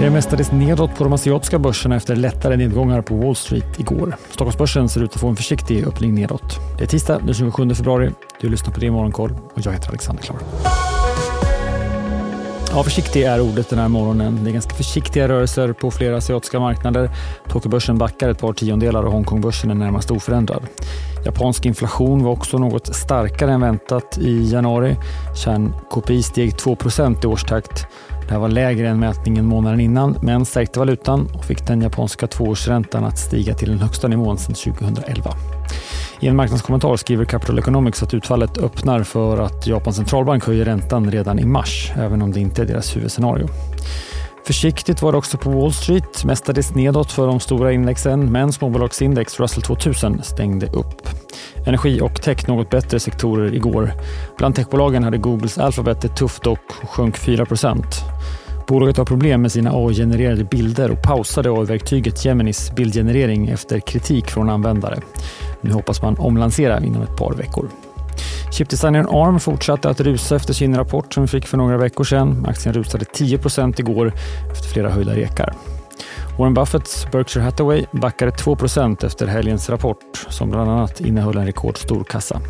Det är mestadels nedåt på de asiatiska börserna efter lättare nedgångar på Wall Street igår. Stockholmsbörsen ser ut att få en försiktig öppning nedåt. Det är tisdag den 27 februari. Du lyssnar på det Morgonkoll och jag heter Alexander Klar. Ja, försiktig är ordet den här morgonen. Det är ganska försiktiga rörelser på flera asiatiska marknader. Tokyobörsen backar ett par tiondelar och Hongkongbörsen är närmast oförändrad. Japansk inflation var också något starkare än väntat i januari. Kärn-KPI steg 2% i årstakt. Det här var lägre än mätningen månaden innan, men stärkte valutan och fick den japanska tvåårsräntan att stiga till den högsta nivån sedan 2011. I en marknadskommentar skriver Capital Economics att utfallet öppnar för att Japans centralbank höjer räntan redan i mars, även om det inte är deras huvudscenario. Försiktigt var det också på Wall Street, mestadels nedåt för de stora indexen, men småbolagsindex Russell 2000 stängde upp. Energi och tech något bättre sektorer igår. Bland techbolagen hade Googles Alphabet det tufft och sjönk 4% Bolaget har problem med sina AI-genererade bilder och pausade AI-verktyget Geminis bildgenerering efter kritik från användare. Nu hoppas man omlansera inom ett par veckor. Chipdesignern ARM fortsatte att rusa efter sin rapport som vi fick för några veckor sedan. Aktien rusade 10% igår efter flera höjda rekar. Warren Buffetts Berkshire Hathaway backade 2% efter helgens rapport som bland annat innehöll en rekordstor kassa.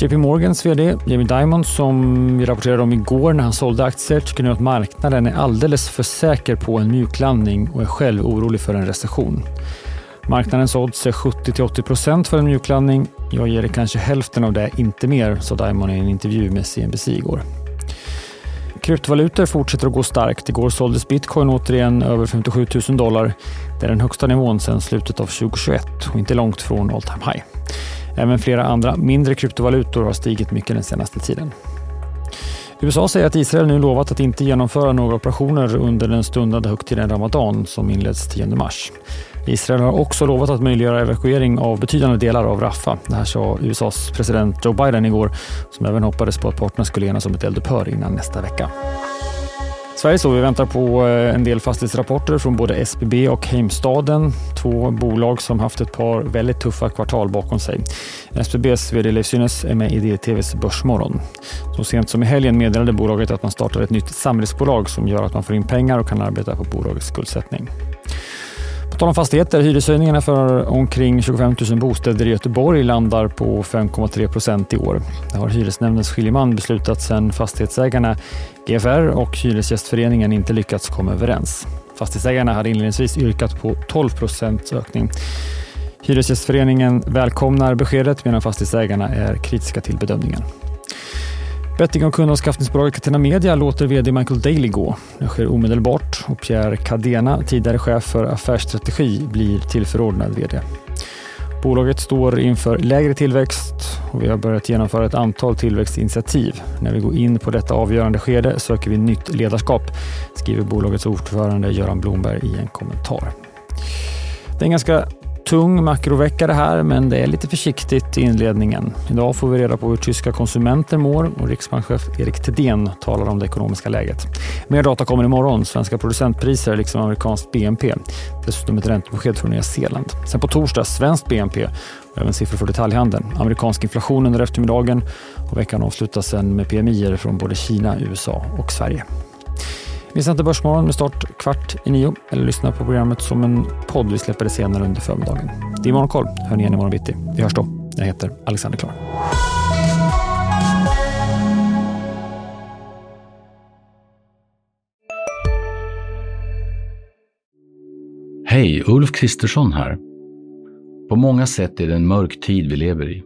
JP Morgans VD Jamie Dimon som vi rapporterade om igår när han sålde aktier tycker nu att marknaden är alldeles för säker på en mjuklandning och är själv orolig för en recession. Marknadens odds är 70-80% för en mjuklandning. Jag ger det kanske hälften av det, inte mer, sa Diamond i en intervju med CNBC igår. Kryptovalutor fortsätter att gå starkt. Igår såldes bitcoin återigen över 57 000 dollar. Det är den högsta nivån sedan slutet av 2021 och inte långt från all time high. Även flera andra mindre kryptovalutor har stigit mycket den senaste tiden. USA säger att Israel nu lovat att inte genomföra några operationer under den stundande högtiden Ramadan som inleds 10 mars. Israel har också lovat att möjliggöra evakuering av betydande delar av Rafah. Det här sa USAs president Joe Biden igår som även hoppades på att parterna skulle enas om ett eldupphör innan nästa vecka. Sverige så vi väntar på eh, en del fastighetsrapporter från både SBB och Heimstaden. Två bolag som haft ett par väldigt tuffa kvartal bakom sig. SBBs vd Leif Synnes är med i DTVs Börsmorgon. Så sent som i helgen meddelade bolaget att man startar ett nytt samhällsbolag som gör att man får in pengar och kan arbeta på bolagets skuldsättning tal om fastigheter, hyreshöjningarna för omkring 25 000 bostäder i Göteborg landar på 5,3 procent i år. Det har hyresnämndens skiljeman beslutat sedan fastighetsägarna GFR och Hyresgästföreningen inte lyckats komma överens. Fastighetsägarna hade inledningsvis yrkat på 12 procents ökning. Hyresgästföreningen välkomnar beskedet medan fastighetsägarna är kritiska till bedömningen. Betting och kundanskaffningsbolaget Catena Media låter vd Michael Daly gå. Det sker omedelbart och Pierre Cadena, tidigare chef för affärsstrategi, blir tillförordnad vd. Bolaget står inför lägre tillväxt och vi har börjat genomföra ett antal tillväxtinitiativ. När vi går in på detta avgörande skede söker vi nytt ledarskap, skriver bolagets ordförande Göran Blomberg i en kommentar. Det är en ganska tung makrovecka det här, men det är lite försiktigt i inledningen. Idag får vi reda på hur tyska konsumenter mår och riksbankschef Erik Thedéen talar om det ekonomiska läget. Mer data kommer imorgon, svenska producentpriser liksom amerikanskt BNP. Dessutom ett räntebesked från Nya Zeeland. Sen på torsdag svenskt BNP och även siffror för detaljhandeln. Amerikansk inflation under eftermiddagen och veckan avslutas sen med PMI från både Kina, USA och Sverige. Vi sänder Börsmorgon med start kvart i nio eller lyssna på programmet som en podd. Vi släpper det senare under förmiddagen. Det är Morgonkoll. Hör ni igen imorgon bitti. Vi hörs då. Jag heter Alexander Klar. Hej, Ulf Kristersson här. På många sätt är det en mörk tid vi lever i.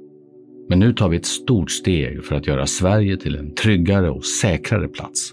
Men nu tar vi ett stort steg för att göra Sverige till en tryggare och säkrare plats.